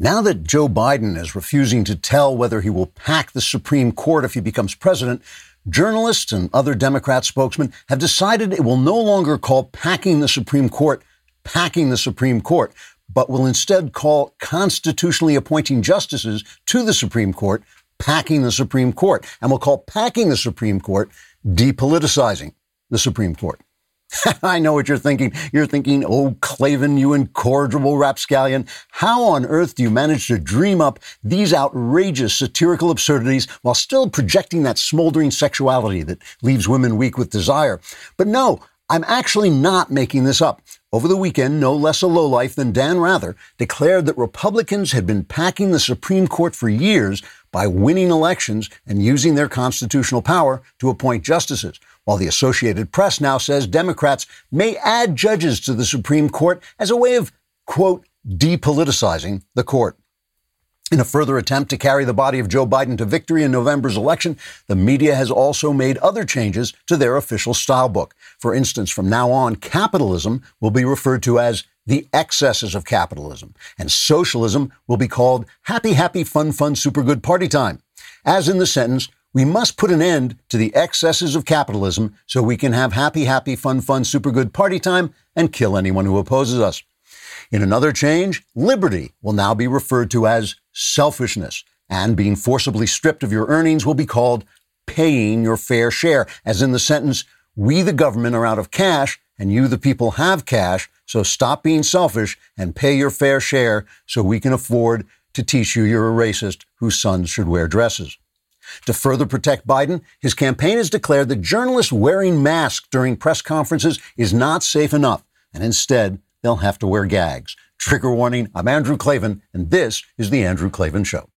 Now that Joe Biden is refusing to tell whether he will pack the Supreme Court if he becomes president, journalists and other Democrat spokesmen have decided it will no longer call packing the Supreme Court packing the Supreme Court, but will instead call constitutionally appointing justices to the Supreme Court packing the Supreme Court, and will call packing the Supreme Court depoliticizing the Supreme Court. I know what you're thinking. You're thinking, oh, Klavan, you incorrigible rapscallion. How on earth do you manage to dream up these outrageous satirical absurdities while still projecting that smoldering sexuality that leaves women weak with desire? But no, I'm actually not making this up. Over the weekend, no less a lowlife than Dan Rather declared that Republicans had been packing the Supreme Court for years by winning elections and using their constitutional power to appoint justices while the Associated Press now says Democrats may add judges to the Supreme Court as a way of, quote, depoliticizing the court. In a further attempt to carry the body of Joe Biden to victory in November's election, the media has also made other changes to their official style book. For instance, from now on, capitalism will be referred to as the excesses of capitalism, and socialism will be called happy, happy, fun, fun, super good party time. As in the sentence, we must put an end to the excesses of capitalism so we can have happy, happy, fun, fun, super good party time and kill anyone who opposes us. In another change, liberty will now be referred to as selfishness, and being forcibly stripped of your earnings will be called paying your fair share, as in the sentence, we the government are out of cash and you the people have cash, so stop being selfish and pay your fair share so we can afford to teach you you're a racist whose sons should wear dresses. To further protect Biden, his campaign has declared that journalists wearing masks during press conferences is not safe enough, and instead, they'll have to wear gags. Trigger warning I'm Andrew Klavan, and this is The Andrew Klavan Show.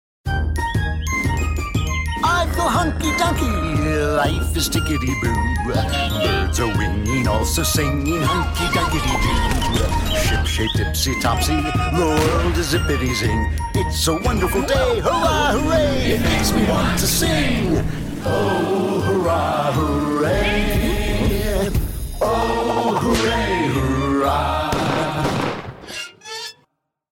I feel hunky dunky, life is tickety boo. Birds are winging, also singing hunky dunky doo. Shaped tipsy topsy, the world is zippity zing. It's a wonderful day, hurrah, hooray! It makes me want to sing. Oh, hurrah, hooray! Oh, hooray, hurrah!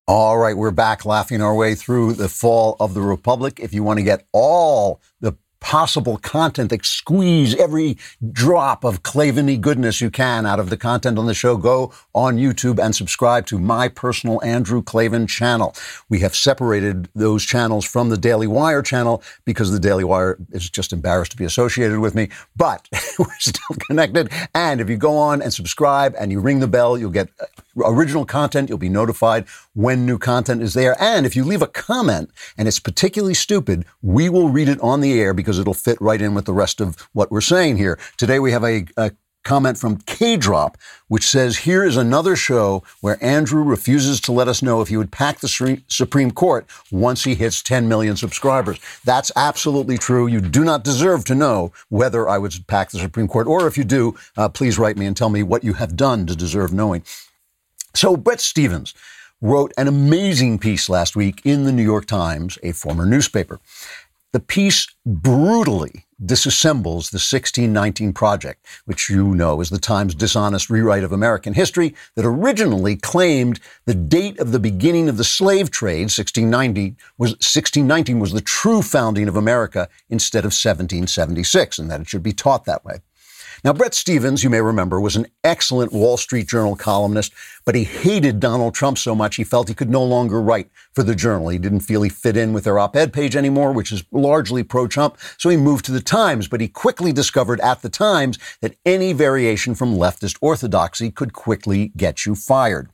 All right, we're back laughing our way through the fall of the Republic. If you want to get all the possible content that squeeze every drop of Claveny goodness you can out of the content on the show, go on YouTube and subscribe to my personal Andrew Klavan channel. We have separated those channels from the Daily Wire channel because the Daily Wire is just embarrassed to be associated with me, but we're still connected. And if you go on and subscribe and you ring the bell, you'll get uh, original content. You'll be notified when new content is there. And if you leave a comment and it's particularly stupid, we will read it on the air because it'll fit right in with the rest of what we're saying here. Today we have a, a comment from K Drop, which says, Here is another show where Andrew refuses to let us know if he would pack the Supreme Court once he hits 10 million subscribers. That's absolutely true. You do not deserve to know whether I would pack the Supreme Court, or if you do, uh, please write me and tell me what you have done to deserve knowing. So, Bret Stephens wrote an amazing piece last week in the New York Times, a former newspaper. The piece brutally disassembles the 1619 Project, which you know is the Times' dishonest rewrite of American history that originally claimed the date of the beginning of the slave trade, 1690, was 1619 was the true founding of America instead of 1776, and that it should be taught that way. Now, Bret Stephens, you may remember, was an excellent Wall Street Journal columnist, but he hated Donald Trump so much he felt he could no longer write for the Journal. He didn't feel he fit in with their op ed page anymore, which is largely pro Trump, so he moved to the Times. But he quickly discovered at the Times that any variation from leftist orthodoxy could quickly get you fired.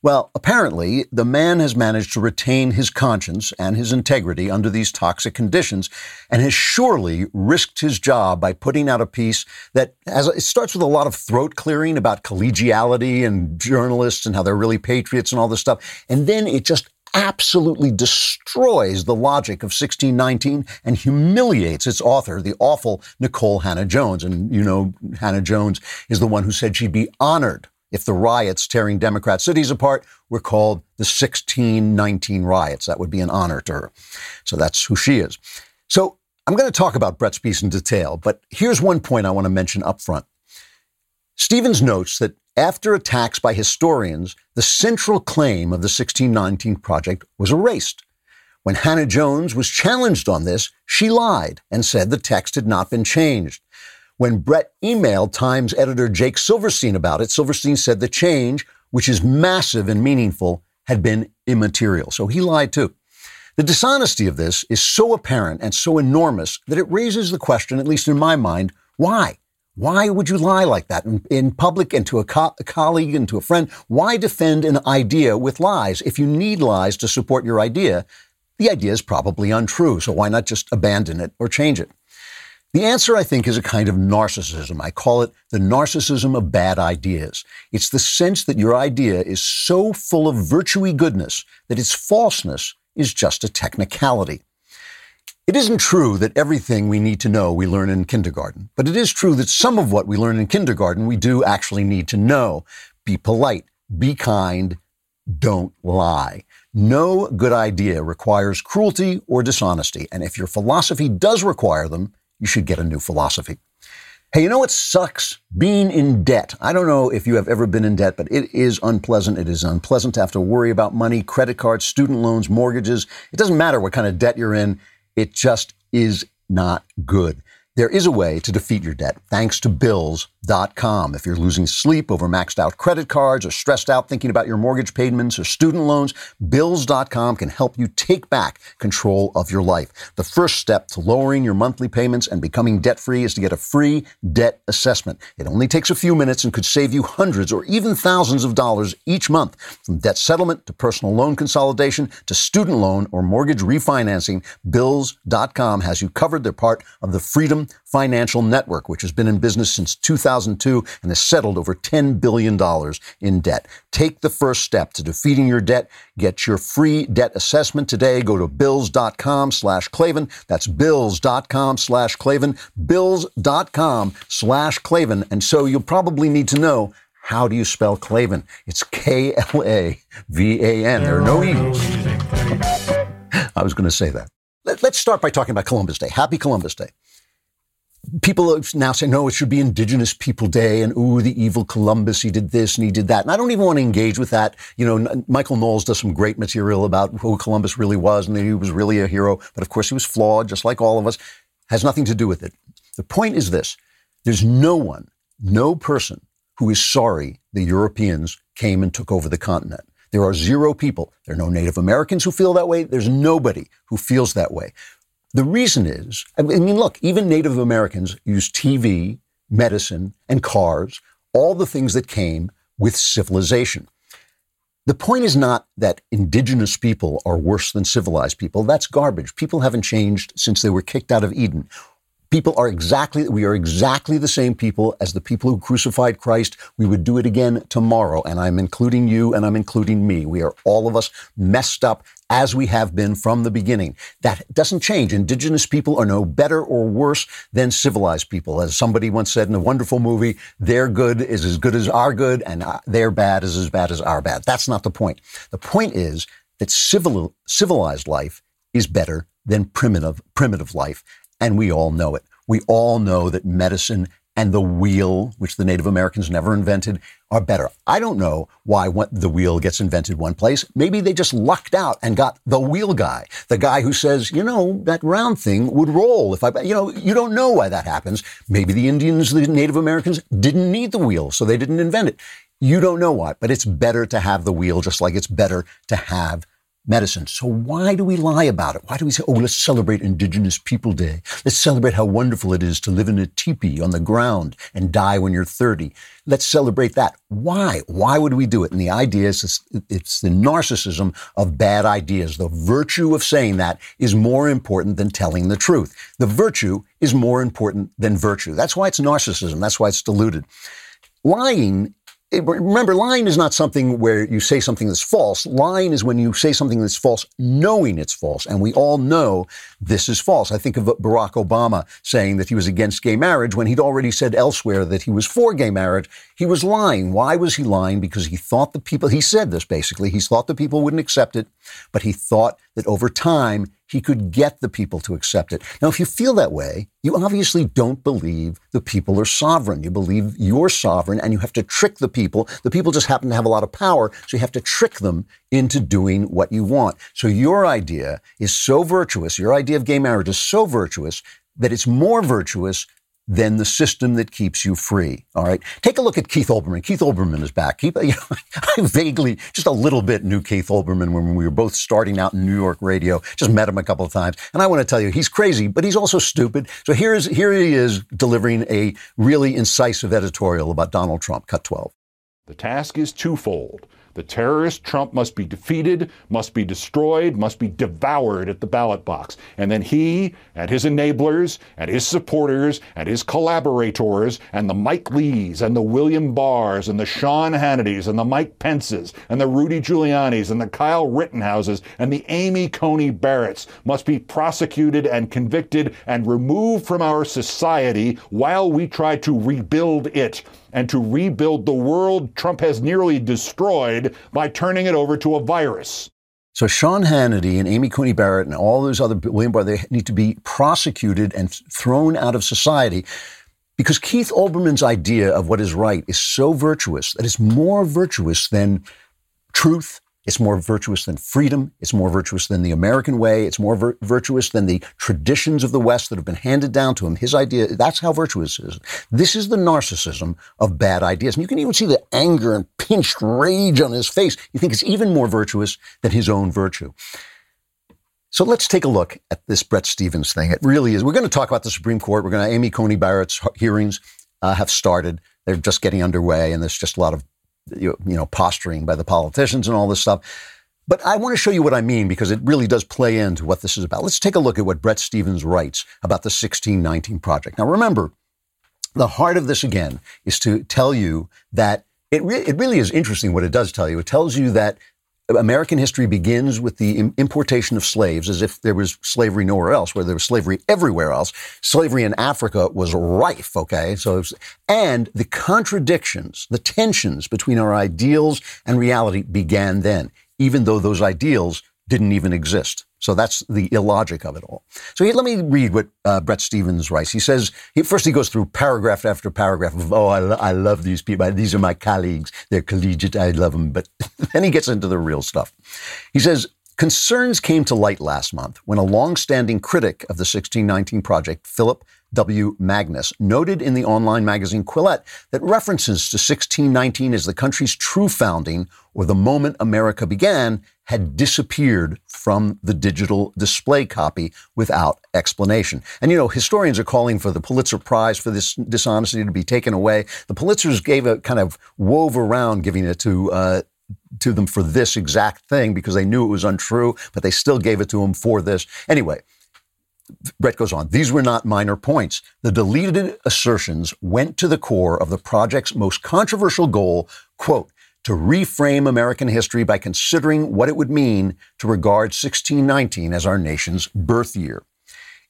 Well, apparently, the man has managed to retain his conscience and his integrity under these toxic conditions and has surely risked his job by putting out a piece that has, it starts with a lot of throat clearing about collegiality and journalists and how they're really patriots and all this stuff. And then it just absolutely destroys the logic of 1619 and humiliates its author, the awful Nicole Hannah-Jones. And you know, Hannah-Jones is the one who said she'd be honored if the riots tearing Democrat cities apart were called the 1619 riots. That would be an honor to her. So that's who she is. So I'm going to talk about Bret's piece in detail, but here's one point I want to mention up front. Stephens notes that After attacks by historians, the central claim of the 1619 Project was erased. When Hannah Jones was challenged on this, she lied and said the text had not been changed. When Bret emailed Times editor Jake Silverstein about it, Silverstein said the change, which is massive and meaningful, had been immaterial. So he lied too. The dishonesty of this is so apparent and so enormous that it raises the question, at least in my mind, why? Why would you lie like that in, in public and to a, co- a, colleague and to a friend? Why defend an idea with lies? If you need lies to support your idea, the idea is probably untrue. So why not just abandon it or change it? The answer, I think, is a kind of narcissism. I call it the narcissism of bad ideas. It's the sense that your idea is so full of virtue goodness that its falseness is just a technicality. It isn't true that everything we need to know we learn in kindergarten, but it is true that some of what we learn in kindergarten we do actually need to know. Be polite, be kind, don't lie. No good idea requires cruelty or dishonesty, and if your philosophy does require them, you should get a new philosophy. Hey, you know what sucks? Being in debt. I don't know if you have ever been in debt, but it is unpleasant. It is unpleasant to have to worry about money, credit cards, student loans, mortgages. It doesn't matter what kind of debt you're in. It just is not good. There is a way to defeat your debt thanks to Bills.com. If you're losing sleep over maxed out credit cards or stressed out thinking about your mortgage payments or student loans, Bills.com can help you take back control of your life. The first step to lowering your monthly payments and becoming debt free is to get a free debt assessment. It only takes a few minutes and could save you hundreds or even thousands of dollars each month. From debt settlement to personal loan consolidation to student loan or mortgage refinancing, Bills.com has you covered. They're part of the Freedom Financial Network, which has been in business since 2002 and has settled over $10 billion in debt. Take the first step to defeating your debt. Get your free debt assessment today. Go to bills.com slash Klavan. That's bills.com slash Klavan. Bills.com slash Klavan. And so you'll probably need to know how do you spell Klavan? It's K L A V A N. There are no E's. I was going to say that. Let's start by talking about Columbus Day. Happy Columbus Day people now say, no, it should be Indigenous People Day, and ooh, the evil Columbus, he did this and he did that. And I don't even want to engage with that. You know, Michael Knowles does some great material about who Columbus really was, and that he was really a hero. But of course, he was flawed, just like all of us. Has nothing to do with it. The point is this there's no one, no person who is sorry the Europeans came and took over the continent. There are zero people. There are no Native Americans who feel that way. There's nobody who feels that way. The reason is, I mean, look, even Native Americans use TV, medicine, and cars, all the things that came with civilization. The point is not that indigenous people are worse than civilized people. That's garbage. People haven't changed since they were kicked out of Eden people are exactly, we are exactly the same people as the people who crucified Christ. We would do it again tomorrow. And I'm including you and I'm including me. We are all of us messed up as we have been from the beginning. That doesn't change. Indigenous people are no better or worse than civilized people. As somebody once said in a wonderful movie, their good is as good as our good and uh, their bad is as bad as our bad. That's not the point. The point is that civil, civilized life is better than primitive, primitive life and we all know it. We all know that medicine and the wheel, which the Native Americans never invented, are better. I don't know why the wheel gets invented one place. Maybe they just lucked out and got the wheel guy, the guy who says, you know, that round thing would roll if I, you know, you don't know why that happens. Maybe the Indians, the Native Americans didn't need the wheel, so they didn't invent it. You don't know why, but it's better to have the wheel, just like it's better to have medicine. So why do we lie about it? Why do we say, oh, let's celebrate Indigenous People Day? Let's celebrate how wonderful it is to live in a teepee on the ground and die when you're 30. Let's celebrate that. Why? Why would we do it? And the idea is it's the narcissism of bad ideas. The virtue of saying that is more important than telling the truth. The virtue is more important than virtue. That's why it's narcissism. That's why it's diluted. Lying remember, lying is not something where you say something that's false. Lying is when you say something that's false, knowing it's false. And we all know this is false. I think of Barack Obama saying that he was against gay marriage when he'd already said elsewhere that he was for gay marriage. He was lying. Why was he lying? Because he thought the people, he said this basically, he thought the people wouldn't accept it, but he thought that over time, he could get the people to accept it. Now, if you feel that way, you obviously don't believe the people are sovereign. You believe you're sovereign and you have to trick the people. The people just happen to have a lot of power, so you have to trick them into doing what you want. So your idea is so virtuous, your idea of gay marriage is so virtuous that it's more virtuous than the system that keeps you free. All right. Take a look at Keith Olbermann. Keith Olbermann is back. You know, I vaguely, just a little bit knew Keith Olbermann when we were both starting out in New York radio. Just met him a couple of times. And I want to tell you, he's crazy, but he's also stupid. So here's, here he is delivering a really incisive editorial about Donald Trump. Cut 12. The task is twofold the terrorist Trump must be defeated, must be destroyed, must be devoured at the ballot box. And then he and his enablers and his supporters and his collaborators and the Mike Lees and the William Barrs and the Sean Hannitys and the Mike Pences and the Rudy Giulianis and the Kyle Rittenhouses and the Amy Coney Barretts must be prosecuted and convicted and removed from our society while we try to rebuild it and to rebuild the world Trump has nearly destroyed by turning it over to a virus. So Sean Hannity and Amy Coney Barrett and all those other William Barr, they need to be prosecuted and thrown out of society because Keith Olbermann's idea of what is right is so virtuous that it's more virtuous than truth, it's more virtuous than freedom. It's more virtuous than the American way. It's more vir- virtuous than the traditions of the West that have been handed down to him. His idea, that's how virtuous is. This is the narcissism of bad ideas. And you can even see the anger and pinched rage on his face. You think it's even more virtuous than his own virtue. So let's take a look at this Bret Stephens thing. It really is. We're going to talk about the Supreme Court. We're going to, Amy Coney Barrett's hearings uh, have started. They're just getting underway, and there's just a lot of you know, posturing by the politicians and all this stuff. But I want to show you what I mean because it really does play into what this is about. Let's take a look at what Bret Stephens writes about the 1619 Project. Now, remember, the heart of this again is to tell you that it, re- it really is interesting what it does tell you. It tells you that American history begins with the importation of slaves as if there was slavery nowhere else, where there was slavery everywhere else. Slavery in Africa was rife, okay? So, was, and the contradictions, the tensions between our ideals and reality began then, even though those ideals didn't even exist. So that's the illogic of it all. So let me read what uh, Bret Stephens writes. He says, he, first he goes through paragraph after paragraph of, oh, I, lo- I love these people. These are my colleagues. They're collegiate. I love them. But then he gets into the real stuff. He says, concerns came to light last month when a long-standing critic of the 1619 Project, Philip W. Magness, noted in the online magazine Quillette that references to 1619 as the country's true founding or the moment America began had disappeared from the digital display copy without explanation. And you know, historians are calling for the Pulitzer Prize for this dishonesty to be taken away. The Pulitzers gave a kind of wove around giving it to uh, to them for this exact thing because they knew it was untrue, but they still gave it to him for this. Anyway, Bret goes on. These were not minor points. The deleted assertions went to the core of the project's most controversial goal, quote, to reframe American history by considering what it would mean to regard 1619 as our nation's birth year.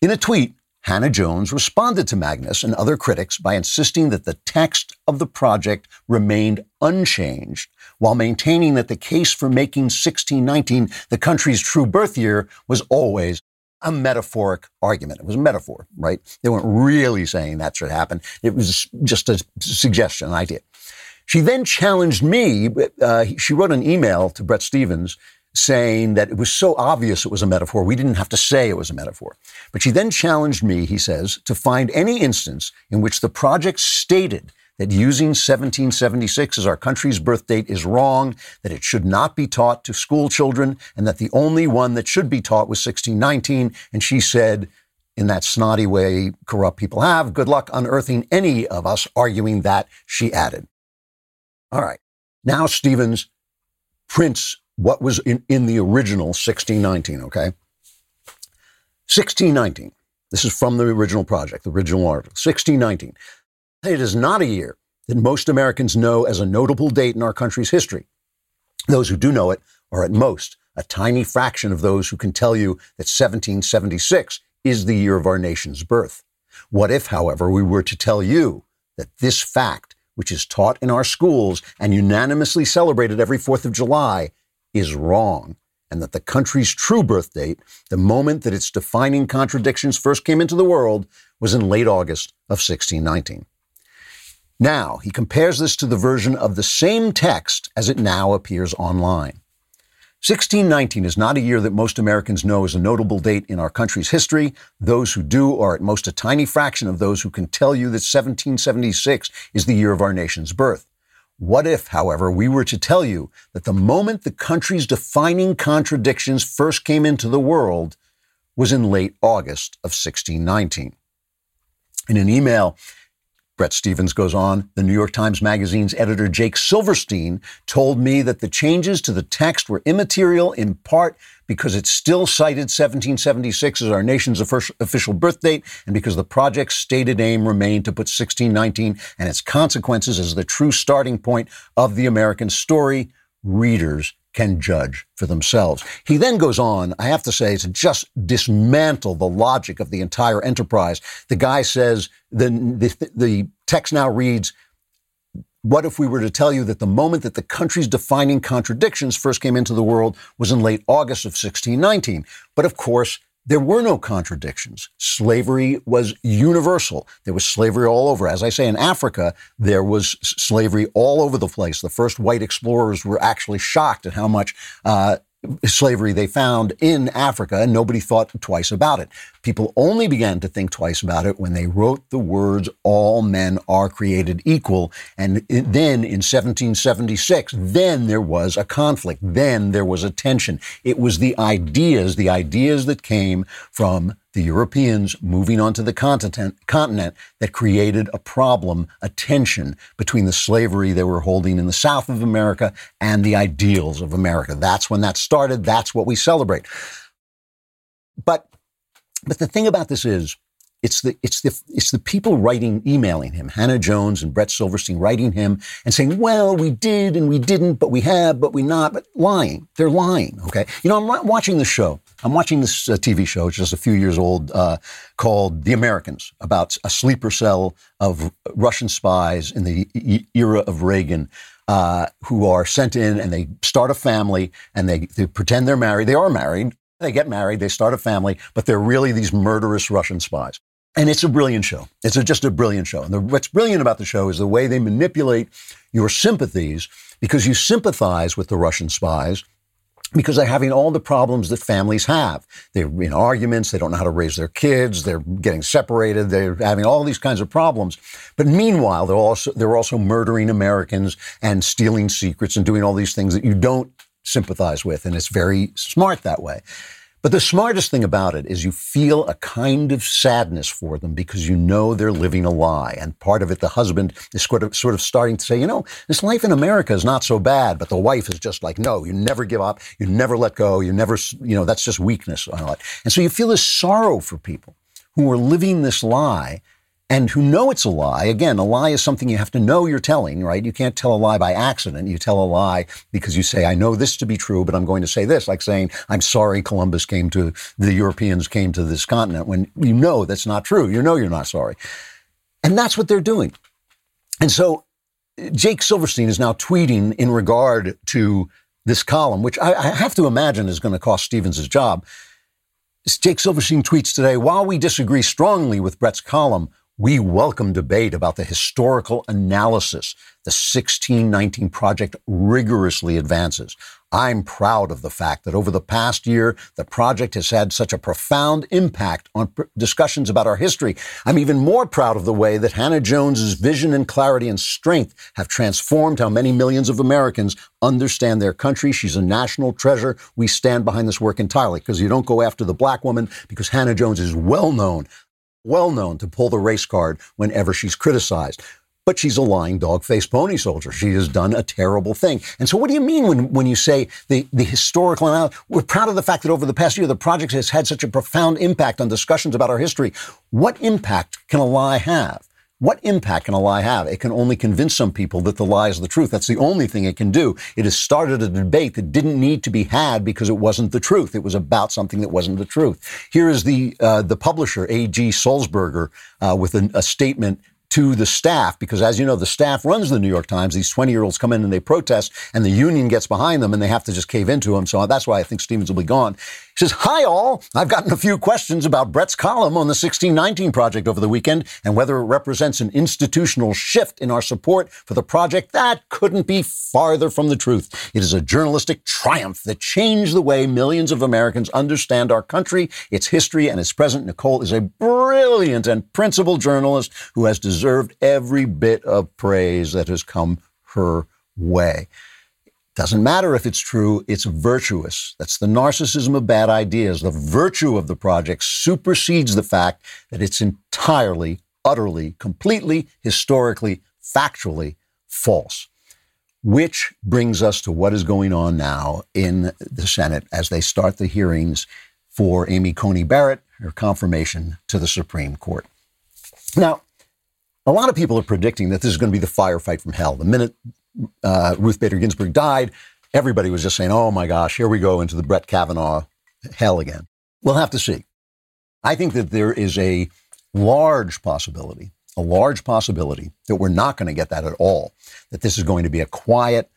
In a tweet, Hannah Jones responded to Magness and other critics by insisting that the text of the project remained unchanged, while maintaining that the case for making 1619 the country's true birth year was always a metaphoric argument. It was a metaphor, right? They weren't really saying that should happen. It was just a suggestion, an idea. She then challenged me. Uh, she wrote an email to Bret Stephens saying that it was so obvious it was a metaphor, we didn't have to say it was a metaphor. But she then challenged me, he says, to find any instance in which the project stated that using 1776 as our country's birth date is wrong, that it should not be taught to school children, and that the only one that should be taught was 1619. And she said, in that snotty way corrupt people have, good luck unearthing any of us arguing that, she added. All right. Now Stephens prints what was in, in the original 1619, okay? 1619. This is from the original project, the original article. 1619. It is not a year that most Americans know as a notable date in our country's history. Those who do know it are at most a tiny fraction of those who can tell you that 1776 is the year of our nation's birth. What if, however, we were to tell you that this fact which is taught in our schools and unanimously celebrated every 4th of July, is wrong. and that the country's true birth date, the moment that its defining contradictions first came into the world, was in late August of 1619. Now, he compares this to the version of the same text as it now appears online. 1619 is not a year that most Americans know as a notable date in our country's history. Those who do are at most a tiny fraction of those who can tell you that 1776 is the year of our nation's birth. What if, however, we were to tell you that the moment the country's defining contradictions first came into the world was in late August of 1619? In an email Bret Stephens goes on, the New York Times Magazine's editor Jake Silverstein told me that the changes to the text were immaterial in part because it still cited 1776 as our nation's official birth date and because the project's stated aim remained to put 1619 and its consequences as the true starting point of the American story. Readers can judge for themselves. He then goes on, I have to say, to just dismantle the logic of the entire enterprise. The guy says, the, the, the text now reads, what if we were to tell you that the moment that the country's defining contradictions first came into the world was in late August of 1619? But of course, there were no contradictions. Slavery was universal. There was slavery all over. As I say, in Africa, there was slavery all over the place. The first white explorers were actually shocked at how much uh, slavery they found in Africa, and nobody thought twice about it. People only began to think twice about it when they wrote the words, all men are created equal. And then in 1776, then there was a conflict. Then there was a tension. It was the ideas, the ideas that came from the Europeans moving onto the continent, continent that created a problem, a tension between the slavery they were holding in the South of America and the ideals of America. That's when that started. That's what we celebrate. But, but the thing about this is, it's the, it's the, it's the people writing, emailing him, Hannah Jones and Brett Silverstein writing him and saying, well, we did and we didn't, but we have, but we not, but lying. They're lying. Okay. You know, I'm watching the show. I'm watching this uh, TV show, is a few years old, uh, called The Americans, about a sleeper cell of Russian spies in the e- era of Reagan. Uh, who are sent in and they start a family and they, they pretend they're married. They are married. They get married. They start a family, but they're really these murderous Russian spies. And it's a brilliant show. It's a, just a brilliant show. And the, what's brilliant about the show is the way they manipulate your sympathies because you sympathize with the Russian spies because they're having all the problems that families have. They're in arguments. They don't know how to raise their kids. They're getting separated. They're having all these kinds of problems. But meanwhile, they're also, they're also murdering Americans and stealing secrets and doing all these things that you don't sympathize with. And it's very smart that way. But the smartest thing about it is you feel a kind of sadness for them because you know they're living a lie. And part of it, the husband is sort of, sort of starting to say, you know, this life in America is not so bad. But the wife is just like, no, you never give up. You never let go. You never, you know, that's just weakness. And so you feel this sorrow for people who are living this lie and who know it's a lie. Again, a lie is something you have to know you're telling, right? You can't tell a lie by accident. You tell a lie because you say, I know this to be true, but I'm going to say this, like saying, I'm sorry Columbus came to, the Europeans came to this continent when you know that's not true. You know you're not sorry. And that's what they're doing. And so Jake Silverstein is now tweeting in regard to this column, which I, I have to imagine is going to cost Stephens his job. Jake Silverstein tweets today, while we disagree strongly with Bret's column, we welcome debate about the historical analysis the 1619 project rigorously advances. I'm proud of the fact that over the past year, the project has had such a profound impact on discussions about our history. I'm even more proud of the way that Hannah Jones's vision and clarity and strength have transformed how many millions of Americans understand their country. She's a national treasure. We stand behind this work entirely because you don't go after the black woman because Hannah Jones is well known well known to pull the race card whenever she's criticized. But she's a lying dog faced pony soldier. She has done a terrible thing. And so, what do you mean when, when you say the, the historical analysis? We're proud of the fact that over the past year, the project has had such a profound impact on discussions about our history. What impact can a lie have? What impact can a lie have? It can only convince some people that the lie is the truth. That's the only thing it can do. It has started a debate that didn't need to be had because it wasn't the truth. It was about something that wasn't the truth. Here is the uh, the publisher A.G. Sulzberger uh, with a, a statement to the staff because, as you know, the staff runs the New York Times. These 20 year olds come in and they protest, and the union gets behind them and they have to just cave into them. So that's why I think Stephens will be gone. He says, Hi, all. I've gotten a few questions about Bret's column on the 1619 project over the weekend and whether it represents an institutional shift in our support for the project. That couldn't be farther from the truth. It is a journalistic triumph that changed the way millions of Americans understand our country, its history, and its present. Nicole is a brilliant and principled journalist who has deserved every bit of praise that has come her way. Doesn't matter if it's true, it's virtuous. That's the narcissism of bad ideas. The virtue of the project supersedes the fact that it's entirely, utterly, completely, historically, factually false. Which brings us to what is going on now in the Senate as they start the hearings for Amy Coney Barrett, her confirmation to the Supreme Court. Now, a lot of people are predicting that this is going to be the firefight from hell. The minute uh, Ruth Bader Ginsburg died, everybody was just saying, oh my gosh, here we go into the Brett Kavanaugh hell again. We'll have to see. I think that there is a large possibility, a large possibility that we're not going to get that at all, that this is going to be a quiet,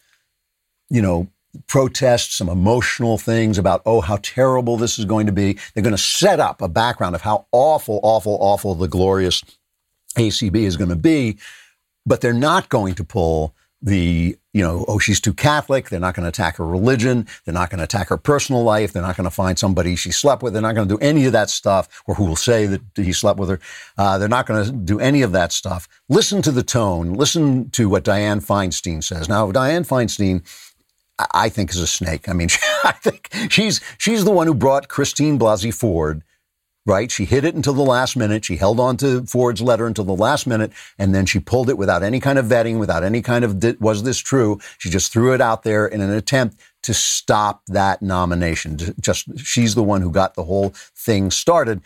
you know, protest, some emotional things about, oh, how terrible this is going to be. They're going to set up a background of how awful, awful, awful the glorious ACB is going to be, but they're not going to pull the, you know, oh, she's too Catholic. They're not going to attack her religion. They're not going to attack her personal life. They're not going to find somebody she slept with. They're not going to do any of that stuff, or who will say that he slept with her. Uh, they're not going to do any of that stuff. Listen to the tone. Listen to what Dianne Feinstein says. Now, Dianne Feinstein, I think, is a snake. I mean, I think she's she's the one who brought Christine Blasey Ford right? She hid it until the last minute. She held on to Ford's letter until the last minute, and then she pulled it without any kind of vetting, without any kind of was this true? She just threw it out there in an attempt to stop that nomination. Just she's the one who got the whole thing started.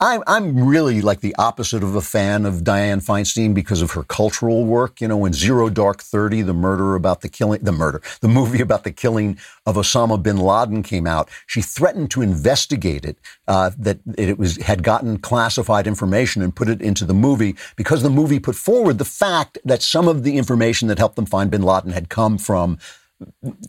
I'm, I'm really like the opposite of a fan of Dianne Feinstein because of her cultural work. You know, when Zero Dark Thirty, the murder about the killing, the murder, the movie about the killing of Osama bin Laden came out, she threatened to investigate it. Uh, that it was had gotten classified information and put it into the movie because the movie put forward the fact that some of the information that helped them find bin Laden had come from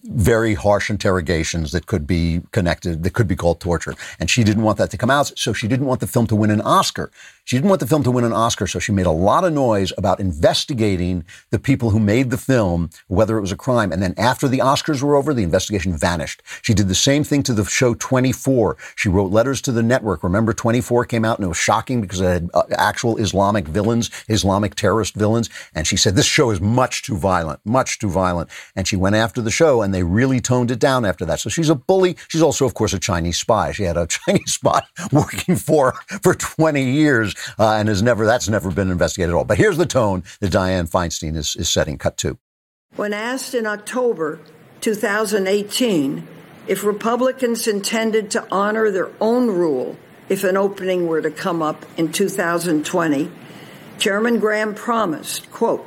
very harsh interrogations that could be connected, that could be called torture. And she didn't want that to come out, so she didn't want the film to win an Oscar. She didn't want the film to win an Oscar, so she made a lot of noise about investigating the people who made the film, whether it was a crime. And then after the Oscars were over, the investigation vanished. She did the same thing to the show 24. She wrote letters to the network. Remember, 24 came out and it was shocking because it had uh, actual Islamic villains, Islamic terrorist villains. And she said, this show is much too violent, much too violent. And she went after the show and they really toned it down after that. So she's a bully. She's also, of course, a Chinese spy. She had a Chinese spy working for her for 20 years uh, and has never, that's never been investigated at all. But here's the tone that Dianne Feinstein is, is setting. Cut two. When asked in October 2018 if Republicans intended to honor their own rule if an opening were to come up in 2020, Chairman Graham promised, quote,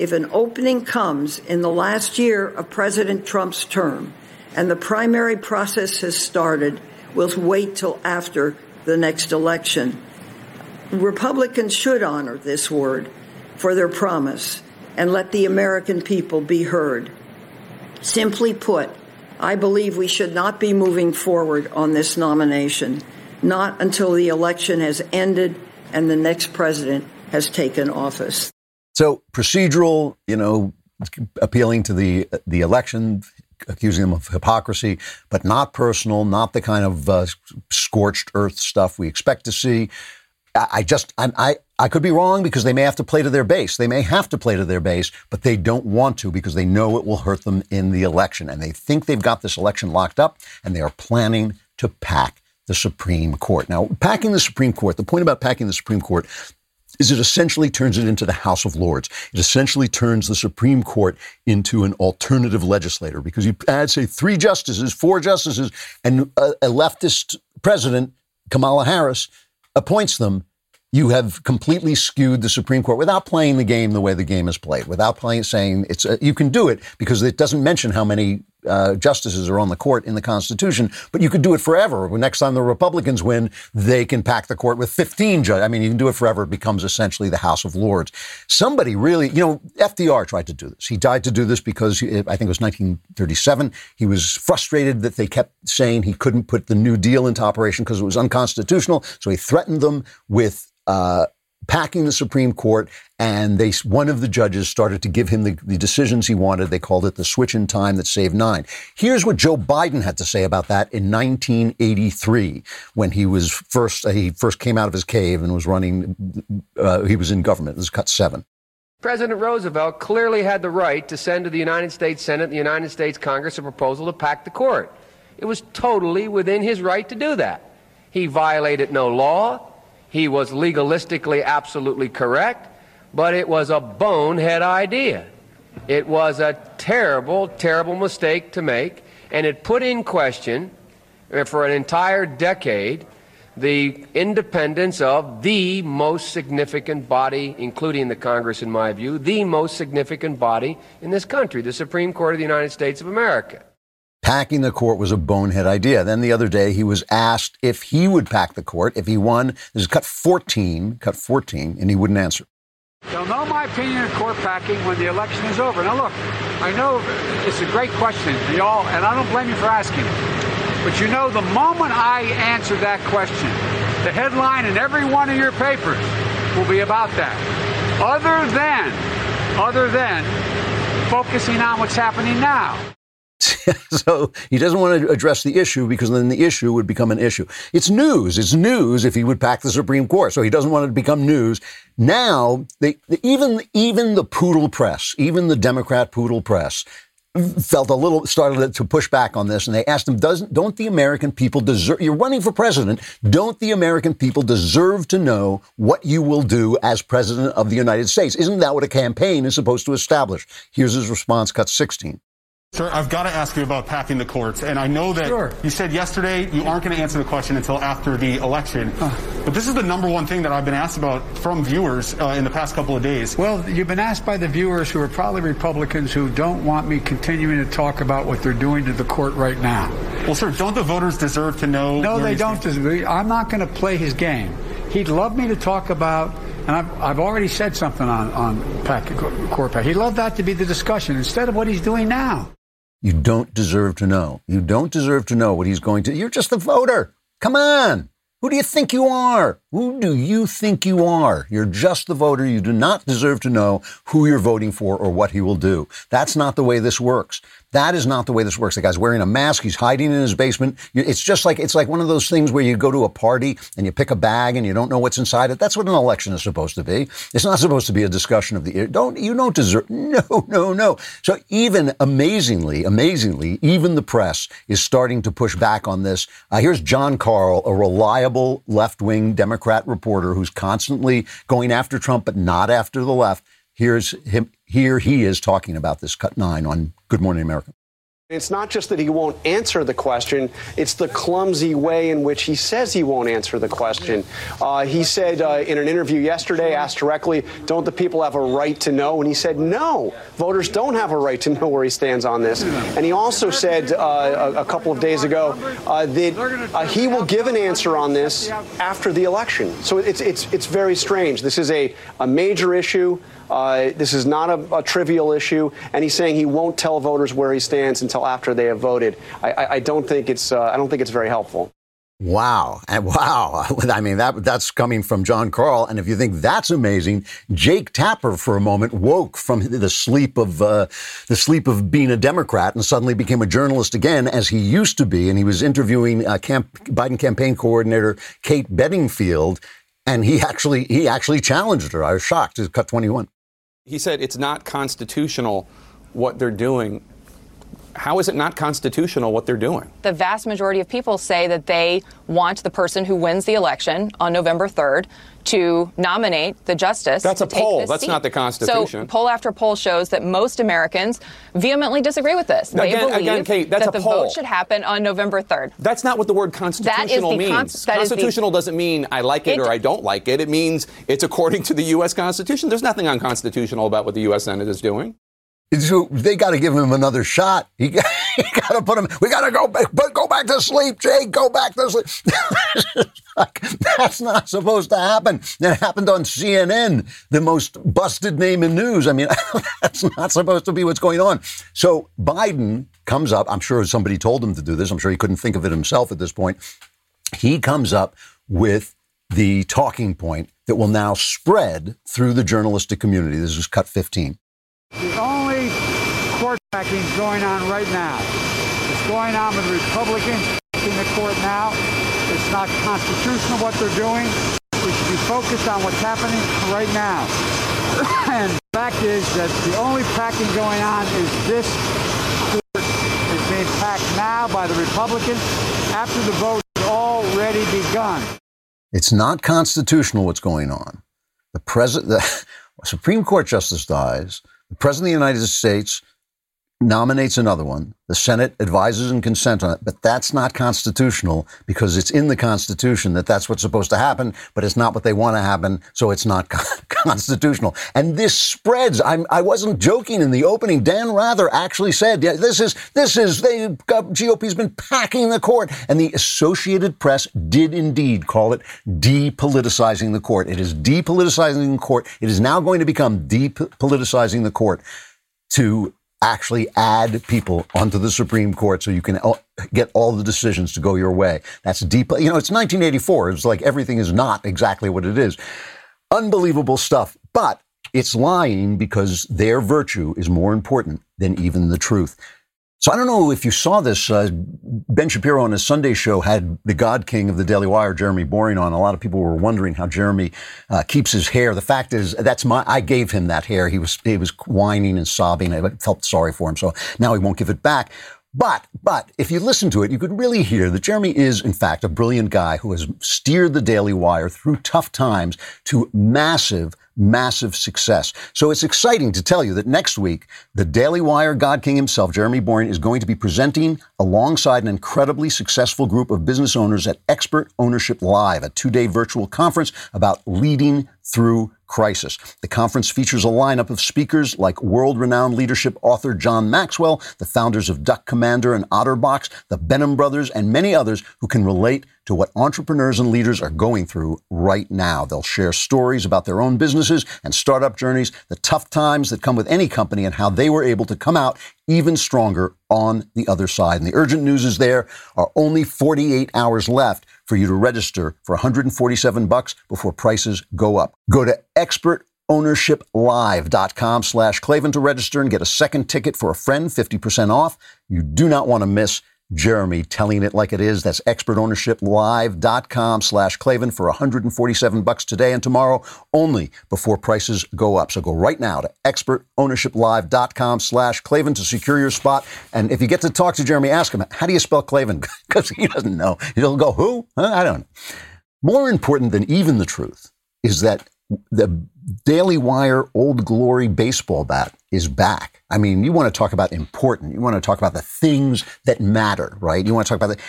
if an opening comes in the last year of President Trump's term and the primary process has started, we'll wait till after the next election. Republicans should honor this word for their promise and let the American people be heard. Simply put, I believe we should not be moving forward on this nomination, not until the election has ended and the next president has taken office. So procedural, you know, appealing to the the election, accusing them of hypocrisy, but not personal, not the kind of uh, scorched earth stuff we expect to see. I just I'm, I I could be wrong because they may have to play to their base. They may have to play to their base, but they don't want to because they know it will hurt them in the election, and they think they've got this election locked up, and they are planning to pack the Supreme Court. Now, packing the Supreme Court. The point about packing the Supreme Court is it essentially turns it into the House of Lords. It essentially turns the Supreme Court into an alternative legislator because you add, say, three justices, four justices, and a, a leftist president, Kamala Harris, appoints them. You have completely skewed the Supreme Court without playing the game the way the game is played, without playing saying it's a, you can do it because it doesn't mention how many uh, justices are on the court in the Constitution, but you could do it forever. Next time the Republicans win, they can pack the court with 15 judges. I mean, you can do it forever. It becomes essentially the House of Lords. Somebody really, you know, FDR tried to do this. He died to do this because I think it was 1937. He was frustrated that they kept saying he couldn't put the New Deal into operation because it was unconstitutional. So he threatened them with uh, packing the Supreme Court, and they one of the judges started to give him the, the, decisions he wanted. They called it the switch in time that saved nine. Here's what Joe Biden had to say about that in 1983 when he was first he first came out of his cave and was running. Uh, he was in government. This is cut seven. President Roosevelt clearly had the right to send to the United States Senate and the United States Congress a proposal to pack the court. It was totally within his right to do that. He violated no law. He was legalistically absolutely correct, but it was a bonehead idea. It was a terrible, terrible mistake to make, and it put in question uh, for an entire decade the independence of the most significant body, including the Congress, in my view, the most significant body in this country, the Supreme Court of the United States of America. Packing the court was a bonehead idea. Then the other day, he was asked if he would pack the court if he won. This is cut 14, cut 14, and he wouldn't answer. You'll know my opinion of court packing when the election is over. Now, look, I know it's a great question, y'all, and I don't blame you for asking it. But you know, the moment I answer that question, the headline in every one of your papers will be about that. Other than, other than focusing on what's happening now. so he doesn't want to address the issue because then the issue would become an issue. It's news. It's news if he would pack the Supreme Court. So he doesn't want it to become news. Now, they, even even the poodle press, even the Democrat poodle press, felt a little started to push back on this, and they asked him, "Doesn't don't the American people deserve? You're running for president. Don't the American people deserve to know what you will do as president of the United States? Isn't that what a campaign is supposed to establish?" Here's his response, cut 16. Sir, I've got to ask you about packing the courts. And I know that sure. you said yesterday you aren't going to answer the question until after the election. Uh, but this is the number one thing that I've been asked about from viewers uh, in the past couple of days. Well, you've been asked by the viewers who are probably Republicans who don't want me continuing to talk about what they're doing to the court right now. Well, sir, don't the voters deserve to know? No, they don't. Deserve, I'm not going to play his game. He'd love me to talk about and I've, I've already said something on, on pack, court pack. He'd love that to be the discussion instead of what he's doing now. You don't deserve to know. You don't deserve to know what he's going to. You're just the voter. Come on. Who do you think you are? Who do you think you are? You're just the voter. You do not deserve to know who you're voting for or what he will do. That's not the way this works. That is not the way this works. The guy's wearing a mask. He's hiding in his basement. It's just like it's like one of those things where you go to a party and you pick a bag and you don't know what's inside it. That's what an election is supposed to be. It's not supposed to be a discussion of the don't you don't deserve no no no. So even amazingly amazingly even the press is starting to push back on this. Uh, here's Jon Karl, a reliable left wing Democrat reporter who's constantly going after Trump but not after the left. Here's him. Here he is talking about this cut nine on Good Morning America. It's not just that he won't answer the question, it's the clumsy way in which he says he won't answer the question. Uh, he said uh, in an interview yesterday, asked directly, Don't the people have a right to know? And he said, No, voters don't have a right to know where he stands on this. And he also said uh, a, a, couple of days ago uh, that uh, he will give an answer on this after the election. So it's, it's, it's very strange. This is a, a major issue. Uh, this is not a, a, trivial issue, and he's saying he won't tell voters where he stands until after they have voted. I, I, I don't think it's uh, I don't think it's very helpful. Wow. And wow. I mean, that, that's coming from Jon Karl. And if you think that's amazing, Jake Tapper for a moment woke from the sleep of, uh, the sleep of being a Democrat and suddenly became a journalist again, as he used to be. And he was interviewing uh, camp, Biden campaign coordinator Kate Bedingfield. And he actually, he actually challenged her. I was shocked. Cut 21. He said it's not constitutional what they're doing. How is it not constitutional what they're doing? The vast majority of people say that they want the person who wins the election on November 3rd to nominate the justice. That's a poll. That's seat. not the Constitution. So poll after poll shows that most Americans vehemently disagree with this. They again, believe again, Kate, that's that a the poll. vote should happen on November 3rd. That's not what the word constitutional means. Con- constitutional the, doesn't mean I like it, it, or I don't like it. It means it's according to the U.S. Constitution. There's nothing unconstitutional about what the U.S. Senate is doing. So they got to give him another shot. He got, to put him. We got to go back, go back to sleep, Jay. Go back to sleep. that's not supposed to happen. That happened on CNN, the most busted name in news. I mean, that's not supposed to be what's going on. So Biden comes up. I'm sure somebody told him to do this. I'm sure he couldn't think of it himself at this point. He comes up with the talking point that will now spread through the journalistic community. This is cut 15. The packing going on right now. It's going on with Republicans in the court now. It's not constitutional what they're doing. We should be focused on what's happening right now. and the fact is that the only packing going on is this court is being packed now by the Republicans after the vote has already begun. It's not constitutional what's going on. The president, the Supreme Court justice dies. The President of the United States nominates another one. The Senate advises and consents on it, but that's not constitutional because it's in the Constitution that that's what's supposed to happen, but it's not what they want to happen, so it's not constitutional. And this spreads. I'm, I wasn't joking in the opening. Dan Rather actually said, yeah, "This is this is the uh, GOP's been packing the court," and the Associated Press did indeed call it depoliticizing the court. It is depoliticizing the court. It is now going to become depoliticizing the court to actually add people onto the Supreme Court so you can get all the decisions to go your way. That's deep. You know, it's 1984. It's like everything is not exactly what it is. Unbelievable stuff. But it's lying because their virtue is more important than even the truth. So I don't know if you saw this. Uh, ben Shapiro on his Sunday show had the God King of the Daily Wire, Jeremy Boring, on. A lot of people were wondering how Jeremy uh, keeps his hair. The fact is, that's my. I gave him that hair. He was he was whining and sobbing. I felt sorry for him. So now he won't give it back. But, but if you listen to it, you could really hear that Jeremy is, in fact, a brilliant guy who has steered the Daily Wire through tough times to massive, massive success. So it's exciting to tell you that next week, the Daily Wire God King himself, Jeremy Boring, is going to be presenting alongside an incredibly successful group of business owners at Expert Ownership Live, a two day virtual conference about leading through crisis. The conference features a lineup of speakers like world renowned leadership author John Maxwell, the founders of Duck Commander and Otterbox, the Benham brothers, and many others who can relate to what entrepreneurs and leaders are going through right now. They'll share stories about their own businesses and startup journeys, the tough times that come with any company, and how they were able to come out even stronger on the other side. And the urgent news is there are only 48 hours left for you to register for 147 bucks before prices go up. Go to expertownershiplive.com slash Klavan to register and get a second ticket for a friend, 50% off. You do not want to miss Jeremy telling it like it is. That's expertownershiplive.com slash Klavan for 147 bucks today and tomorrow only before prices go up. So go right now to expertownershiplive.com slash Klavan to secure your spot. And if you get to talk to Jeremy, ask him, how do you spell Klavan? Because he doesn't know. He'll go, who? Huh? I don't know. More important than even the truth is that the Daily Wire Old Glory baseball bat is back. I mean, you want to talk about important. You want to talk about the things that matter, right? You want to talk about the.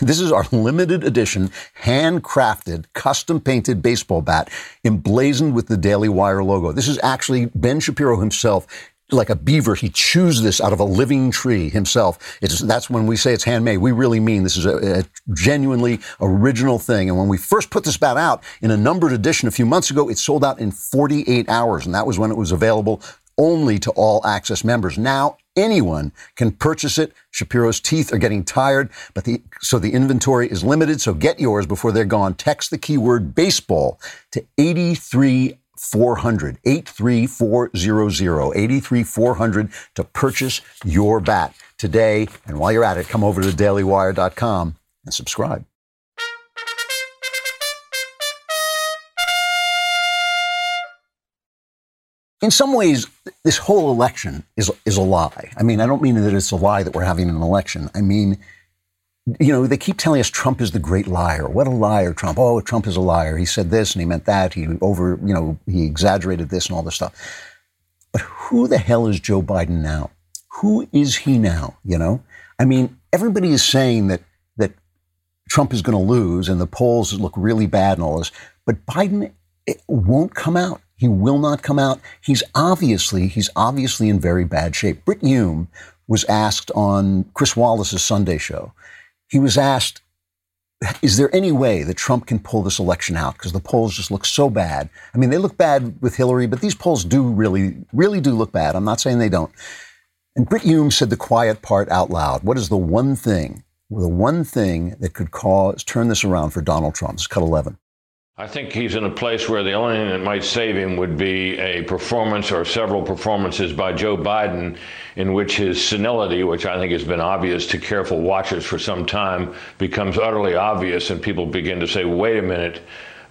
this is our limited edition, handcrafted, custom painted baseball bat emblazoned with the Daily Wire logo. This is actually Ben Shapiro himself like a beaver. He chews this out of a living tree himself. It's, that's when we say it's handmade. We really mean this is a, a, genuinely original thing. And when we first put this bat out in a numbered edition a few months ago, it sold out in 48 hours. And that was when it was available only to all access members. Now anyone can purchase it. Shapiro's teeth are getting tired, but the, so the inventory is limited. So get yours before they're gone. Text the keyword baseball to 83 400 83400 83400 to purchase your bat today. And while you're at it, come over to dailywire.com and subscribe. in some ways, this whole election is is a lie. I mean, I don't mean that it's a lie that we're having an election. I mean, you know, they keep telling us Trump is the great liar. What a liar, Trump. Oh, Trump is a liar. He said this and he meant that. He over, you know, he exaggerated this and all this stuff. But who the hell is Joe Biden now? Who is he now? You know, I mean, everybody is saying that that Trump is going to lose and the polls look really bad and all this, but Biden won't come out. He will not come out. He's obviously, he's obviously in very bad shape. Brit Hume was asked on Chris Wallace's Sunday show. He was asked, is there any way that Trump can pull this election out? Because the polls just look so bad. I mean, they look bad with Hillary, but these polls do really, really do look bad. I'm not saying they don't. And Brit Hume said the quiet part out loud. What is the one thing, the one thing that could cause, turn this around for Donald Trump? Is cut 11. I think he's in a place where the only thing that might save him would be a performance or several performances by Joe Biden in which his senility, which I think has been obvious to careful watchers for some time, becomes utterly obvious and people begin to say, wait a minute,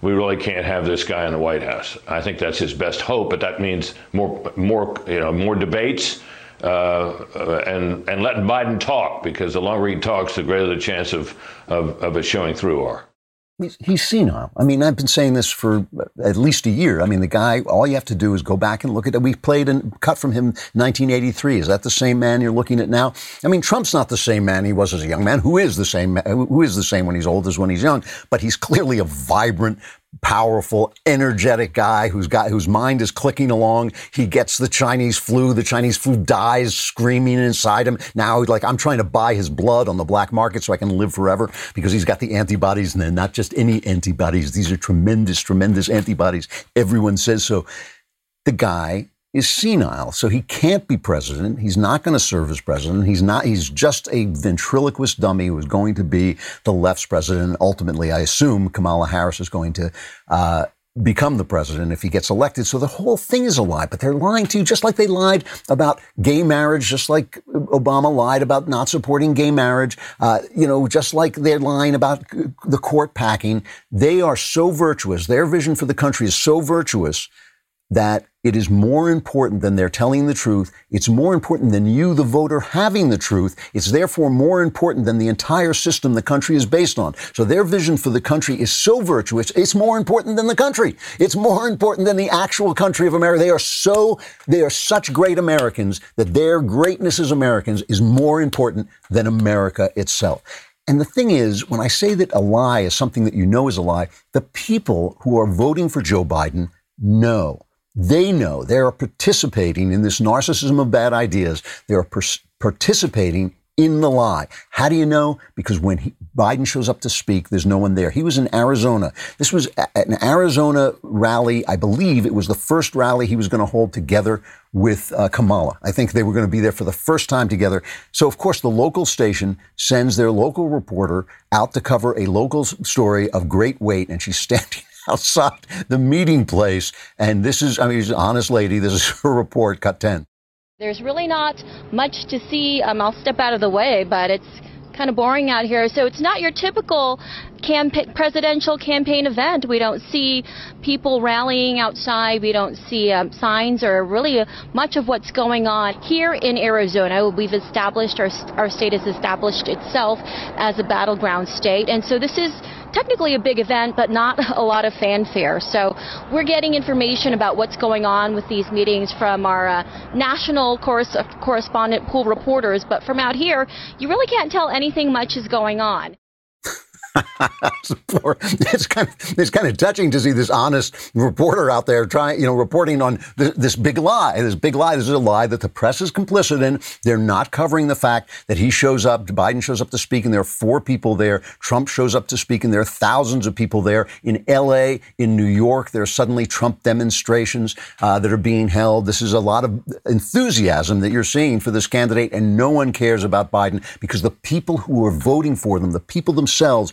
we really can't have this guy in the White House. I think that's his best hope, but that means more, more, you know, more debates. Uh, and and letting Biden talk because the longer he talks, the greater the chance of, of, of it showing through are. He's, senile. I mean, I've been saying this for uh, at least a year. I mean, the guy, all you have to do is go back and look at it. We played and cut from him 1983. Is that the same man you're looking at now? I mean, Trump's not the same man he was as a young man. Who is the same? Who is the same when he's old as when he's young? But he's clearly a vibrant, powerful, energetic guy who's got whose mind is clicking along. He gets the Chinese flu. The Chinese flu dies screaming inside him. Now he's like, I'm trying to buy his blood on the black market so I can live forever because he's got the antibodies and then not just any antibodies. These are tremendous, tremendous antibodies. Everyone says so. The guy is senile, so he can't be president. He's not going to serve as president. He's not. He's just a ventriloquist dummy who is going to be the left's president. Ultimately, I assume Kamala Harris is going to. Uh, become the president if he gets elected. So the whole thing is a lie, but they're lying to you just like they lied about gay marriage, just like Obama lied about not supporting gay marriage, uh, you know, just like they're lying about the court packing. They are so virtuous. Their vision for the country is so virtuous that it is more important than they're telling the truth. It's more important than you, the voter, having the truth. It's therefore more important than the entire system the country is based on. So their vision for the country is so virtuous. It's more important than the country. It's more important than the actual country of America. They are so, they are such great Americans that their greatness as Americans is more important than America itself. And the thing is, when I say that a lie is something that you know is a lie, the people who are voting for Joe Biden know they know they are participating in this narcissism of bad ideas. They are per- participating in the lie. How do you know? Because when he, Biden shows up to speak, there's no one there. He was in Arizona. This was an Arizona rally. I believe it was the first rally he was going to hold together with uh, Kamala. I think they were going to be there for the first time together. So, of course, the local station sends their local reporter out to cover a local story of great weight, and she's standing outside the meeting place. And this is, I mean, she's an honest lady. This is her report, cut 10. There's really not much to see. Um, I'll step out of the way, but it's kind of boring out here. So it's not your typical campa- presidential campaign event. We don't see people rallying outside. We don't see um, signs or really uh, much of what's going on here in Arizona. We've established our our state has established itself as a battleground state, and so this is technically a big event, but not a lot of fanfare. So we're getting information about what's going on with these meetings from our uh, national correspondent pool reporters, but from out here, you really can't tell anything much is going on. It's kind of it's kind of touching to see this honest reporter out there trying, you know, reporting on th- this big lie. This big lie. This is a lie that the press is complicit in. They're not covering the fact that he shows up, Biden shows up to speak, and there are four people there. Trump shows up to speak, and there are thousands of people there. In L.A., in New York, there are suddenly Trump demonstrations uh, that are being held. This is a lot of enthusiasm that you're seeing for this candidate, and no one cares about Biden because the people who are voting for them, the people themselves,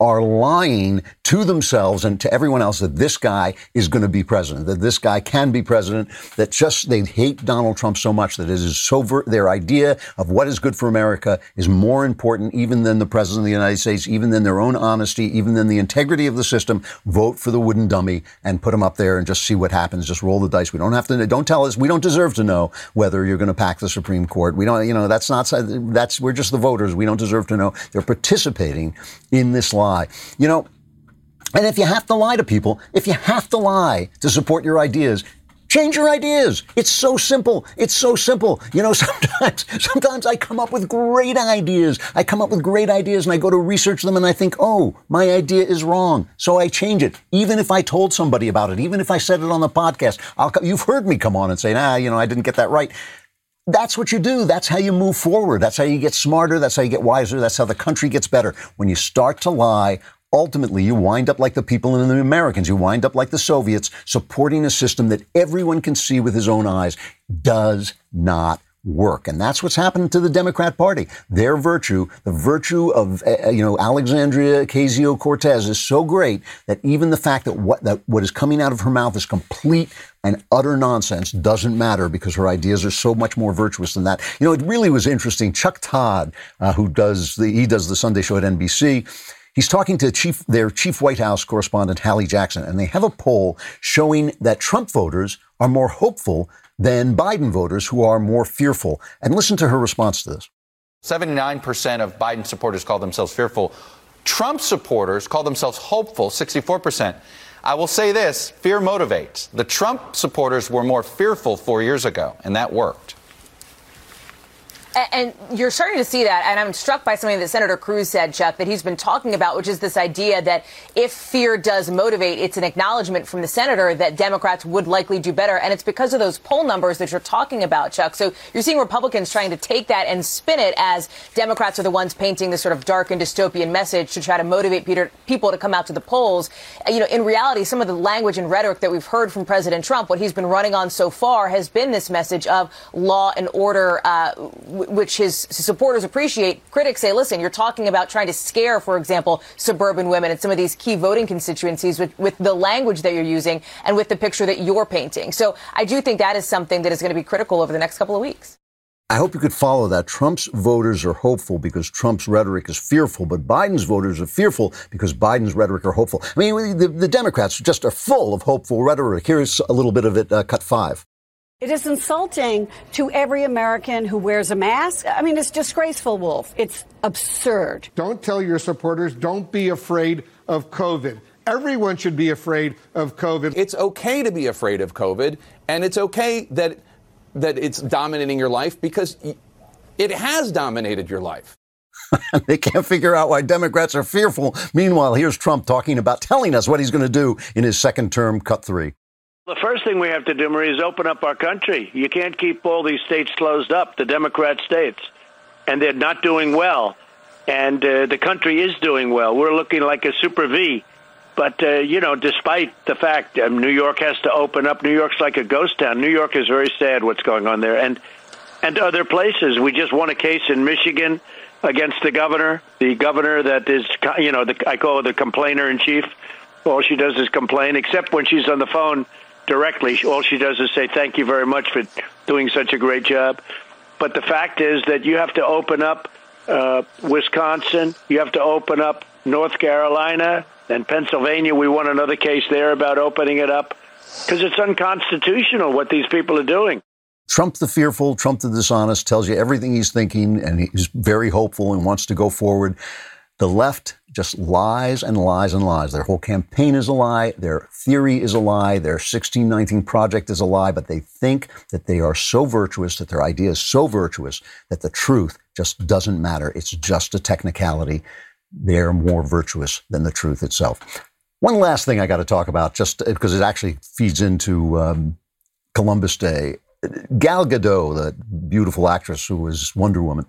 are lying to themselves and to everyone else that this guy is going to be president, that this guy can be president, that just they hate Donald Trump so much that it is so ver- their idea of what is good for America is more important even than the president of the United States, even than their own honesty, even than the integrity of the system. Vote for the wooden dummy and put him up there and just see what happens. Just roll the dice. We don't have to. Don't tell us. We don't deserve to know whether you're going to pack the Supreme Court. We don't. You know that's not. That's we're just the voters. We don't deserve to know. They're participating in this lie. You know, and if you have to lie to people, if you have to lie to support your ideas, Change your ideas. It's so simple. It's so simple. You know, sometimes, sometimes I come up with great ideas. I come up with great ideas and I go to research them and I think, oh, my idea is wrong. So I change it. Even if I told somebody about it, even if I said it on the podcast, I'll, you've heard me come on and say, nah, you know, I didn't get that right. That's what you do. That's how you move forward. That's how you get smarter. That's how you get wiser. That's how the country gets better. When you start to lie ultimately you wind up like the people in the Americans. You wind up like the Soviets, supporting a system that everyone can see with his own eyes does not work. And that's what's happened to the Democrat Party. Their virtue, the virtue of, uh, you know, Alexandria Ocasio-Cortez is so great that even the fact that what, that what is coming out of her mouth is complete and utter nonsense doesn't matter because her ideas are so much more virtuous than that. You know, it really was interesting. Chuck Todd, uh, who does the, he does the Sunday show at NBC, He's talking to chief, their chief White House correspondent, Hallie Jackson, and they have a poll showing that Trump voters are more hopeful than Biden voters who are more fearful. And listen to her response to this. 79% of Biden supporters call themselves fearful. Trump supporters call themselves hopeful, 64%. I will say this fear motivates. The Trump supporters were more fearful four years ago, and that worked. And you're starting to see that. And I'm struck by something that Senator Cruz said, Chuck, that he's been talking about, which is this idea that if fear does motivate, it's an acknowledgement from the senator that Democrats would likely do better. And it's because of those poll numbers that you're talking about, Chuck. So you're seeing Republicans trying to take that and spin it as Democrats are the ones painting this sort of dark and dystopian message to try to motivate people to come out to the polls. You know, in reality, some of the language and rhetoric that we've heard from President Trump, what he's been running on so far has been this message of law and order. Uh, which his supporters appreciate, critics say, listen, you're talking about trying to scare, for example, suburban women and some of these key voting constituencies with, with the language that you're using and with the picture that you're painting. So I do think that is something that is going to be critical over the next couple of weeks. I hope you could follow that. Trump's voters are hopeful because Trump's rhetoric is fearful, but Biden's voters are fearful because Biden's rhetoric are hopeful. I mean, the, the Democrats just are full of hopeful rhetoric. Here's a little bit of it, uh, cut five. It is insulting to every American who wears a mask. I mean, it's disgraceful, Wolf. It's absurd. Don't tell your supporters, don't be afraid of COVID. Everyone should be afraid of COVID. It's okay to be afraid of COVID, and it's okay that that it's dominating your life because it has dominated your life. they can't figure out why Democrats are fearful. Meanwhile, here's Trump talking about telling us what he's going to do in his second term, cut three. The first thing we have to do, Marie, is open up our country. You can't keep all these states closed up, the Democrat states, and they're not doing well. And uh, the country is doing well. We're looking like a super V. But, uh, you know, despite the fact um, New York has to open up, New York's like a ghost town. New York is very sad what's going on there. And, and other places. We just won a case in Michigan against the governor, the governor that is, you know, the, I call her the complainer in chief. All she does is complain, except when she's on the phone directly. All she does is say, thank you very much for doing such a great job. But the fact is that you have to open up uh, Wisconsin, you have to open up North Carolina, and Pennsylvania. We won another case there about opening it up because it's unconstitutional what these people are doing. Trump the fearful, Trump the dishonest tells you everything he's thinking, and he's very hopeful and wants to go forward. The left just lies and lies and lies. Their whole campaign is a lie. Their theory is a lie. Their 1619 project is a lie, but they think that they are so virtuous, that their idea is so virtuous, that the truth just doesn't matter. It's just a technicality. They're more virtuous than the truth itself. One last thing I got to talk about, just because it actually feeds into um, Columbus Day. Gal Gadot, the beautiful actress who was Wonder Woman,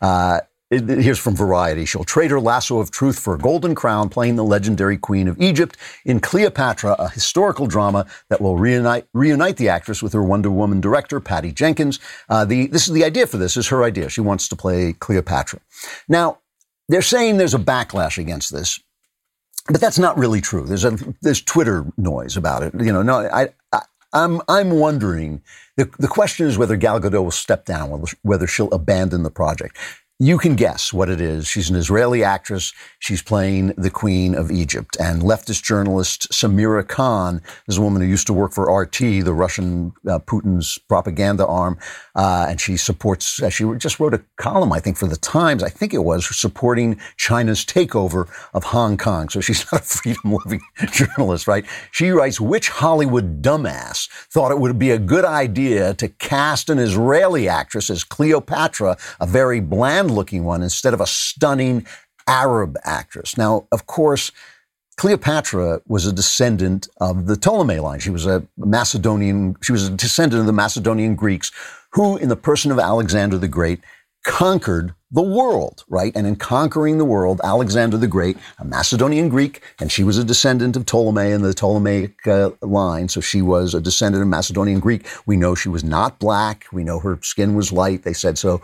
uh, Here's from Variety. She'll trade her lasso of truth for a golden crown, playing the legendary queen of Egypt in Cleopatra, a historical drama that will reunite, reunite the actress with her Wonder Woman director, Patty Jenkins. Uh, the, this is the idea for this is her idea. She wants to play Cleopatra. Now, they're saying there's a backlash against this, but that's not really true. There's a there's Twitter noise about it. You know, no, I, I I'm I'm wondering. The, the question is whether Gal Gadot will step down, whether she'll abandon the project. You can guess what it is. She's an Israeli actress. She's playing the Queen of Egypt. And leftist journalist Sameera Khan is a woman who used to work for RT, the Russian uh, Putin's propaganda arm. Uh, and she supports, uh, she just wrote a column, I think, for the Times, I think it was, supporting China's takeover of Hong Kong. So she's not a freedom loving journalist, right? She writes, which Hollywood dumbass thought it would be a good idea to cast an Israeli actress as Cleopatra, a very bland looking one instead of a stunning Arab actress. Now, of course, Cleopatra was a descendant of the Ptolemy line. She was a Macedonian, she was a descendant of the Macedonian Greeks who, in the person of Alexander the Great, conquered the world, right? And in conquering the world, Alexander the Great, a Macedonian Greek, and she was a descendant of Ptolemy and the Ptolemaic uh, line. So she was a descendant of Macedonian Greek. We know she was not black. We know her skin was light. They said so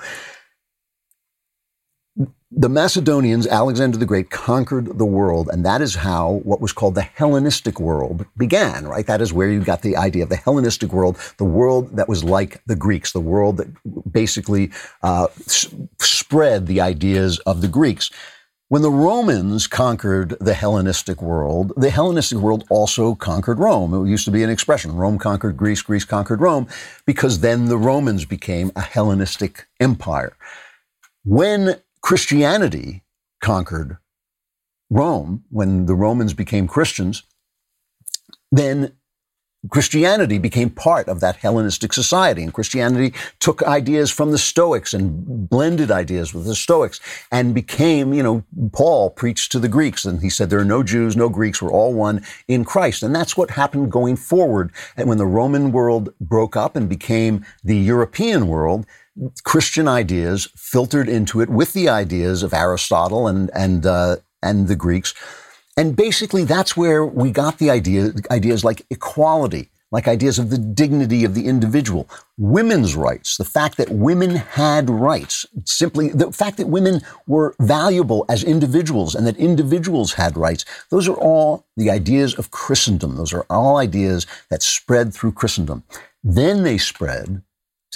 the Macedonians, Alexander the Great, conquered the world, and that is how what was called the Hellenistic world began, right? That is where you got the idea of the Hellenistic world, the world that was like the Greeks, the world that basically uh, s- spread the ideas of the Greeks. When the Romans conquered the Hellenistic world, the Hellenistic world also conquered Rome. It used to be an expression Rome conquered Greece, Greece conquered Rome, because then the Romans became a Hellenistic empire. When Christianity conquered Rome, when the Romans became Christians, then Christianity became part of that Hellenistic society. And Christianity took ideas from the Stoics and blended ideas with the Stoics and became, you know, Paul preached to the Greeks and he said there are no Jews, no Greeks, we're all one in Christ. And that's what happened going forward. And when the Roman world broke up and became the European world, Christian ideas filtered into it with the ideas of Aristotle and and uh, and the Greeks, and basically that's where we got the idea ideas like equality, like ideas of the dignity of the individual, women's rights, the fact that women had rights, simply the fact that women were valuable as individuals and that individuals had rights. Those are all the ideas of Christendom. Those are all ideas that spread through Christendom. Then they spread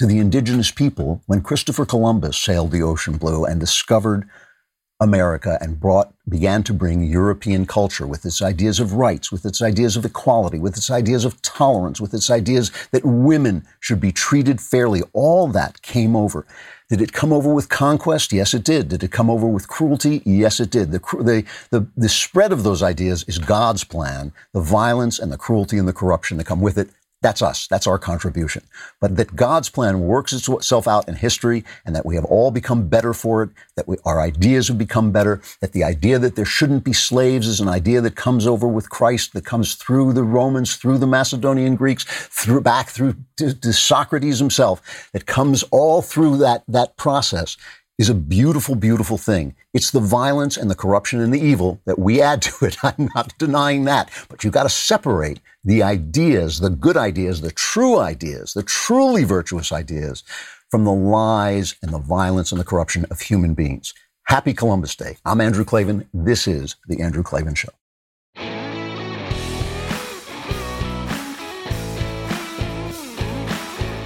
to the indigenous people when Christopher Columbus sailed the ocean blue and discovered America and brought, began to bring European culture with its ideas of rights, with its ideas of equality, with its ideas of tolerance, with its ideas that women should be treated fairly. All that came over. Did it come over with conquest? Yes, it did. Did it come over with cruelty? Yes, it did. The, the, the, the spread of those ideas is God's plan. The violence and the cruelty and the corruption that come with it that's us. That's our contribution. But that God's plan works itself out in history and that we have all become better for it, that we, our ideas have become better, that the idea that there shouldn't be slaves is an idea that comes over with Christ, that comes through the Romans, through the Macedonian Greeks, through back through to, to Socrates himself, that comes all through that, that process is a beautiful, beautiful thing. It's the violence and the corruption and the evil that we add to it. I'm not denying that. But you've got to separate the ideas, the good ideas, the true ideas, the truly virtuous ideas from the lies and the violence and the corruption of human beings. Happy Columbus Day. I'm Andrew Klavan. This is The Andrew Klavan Show.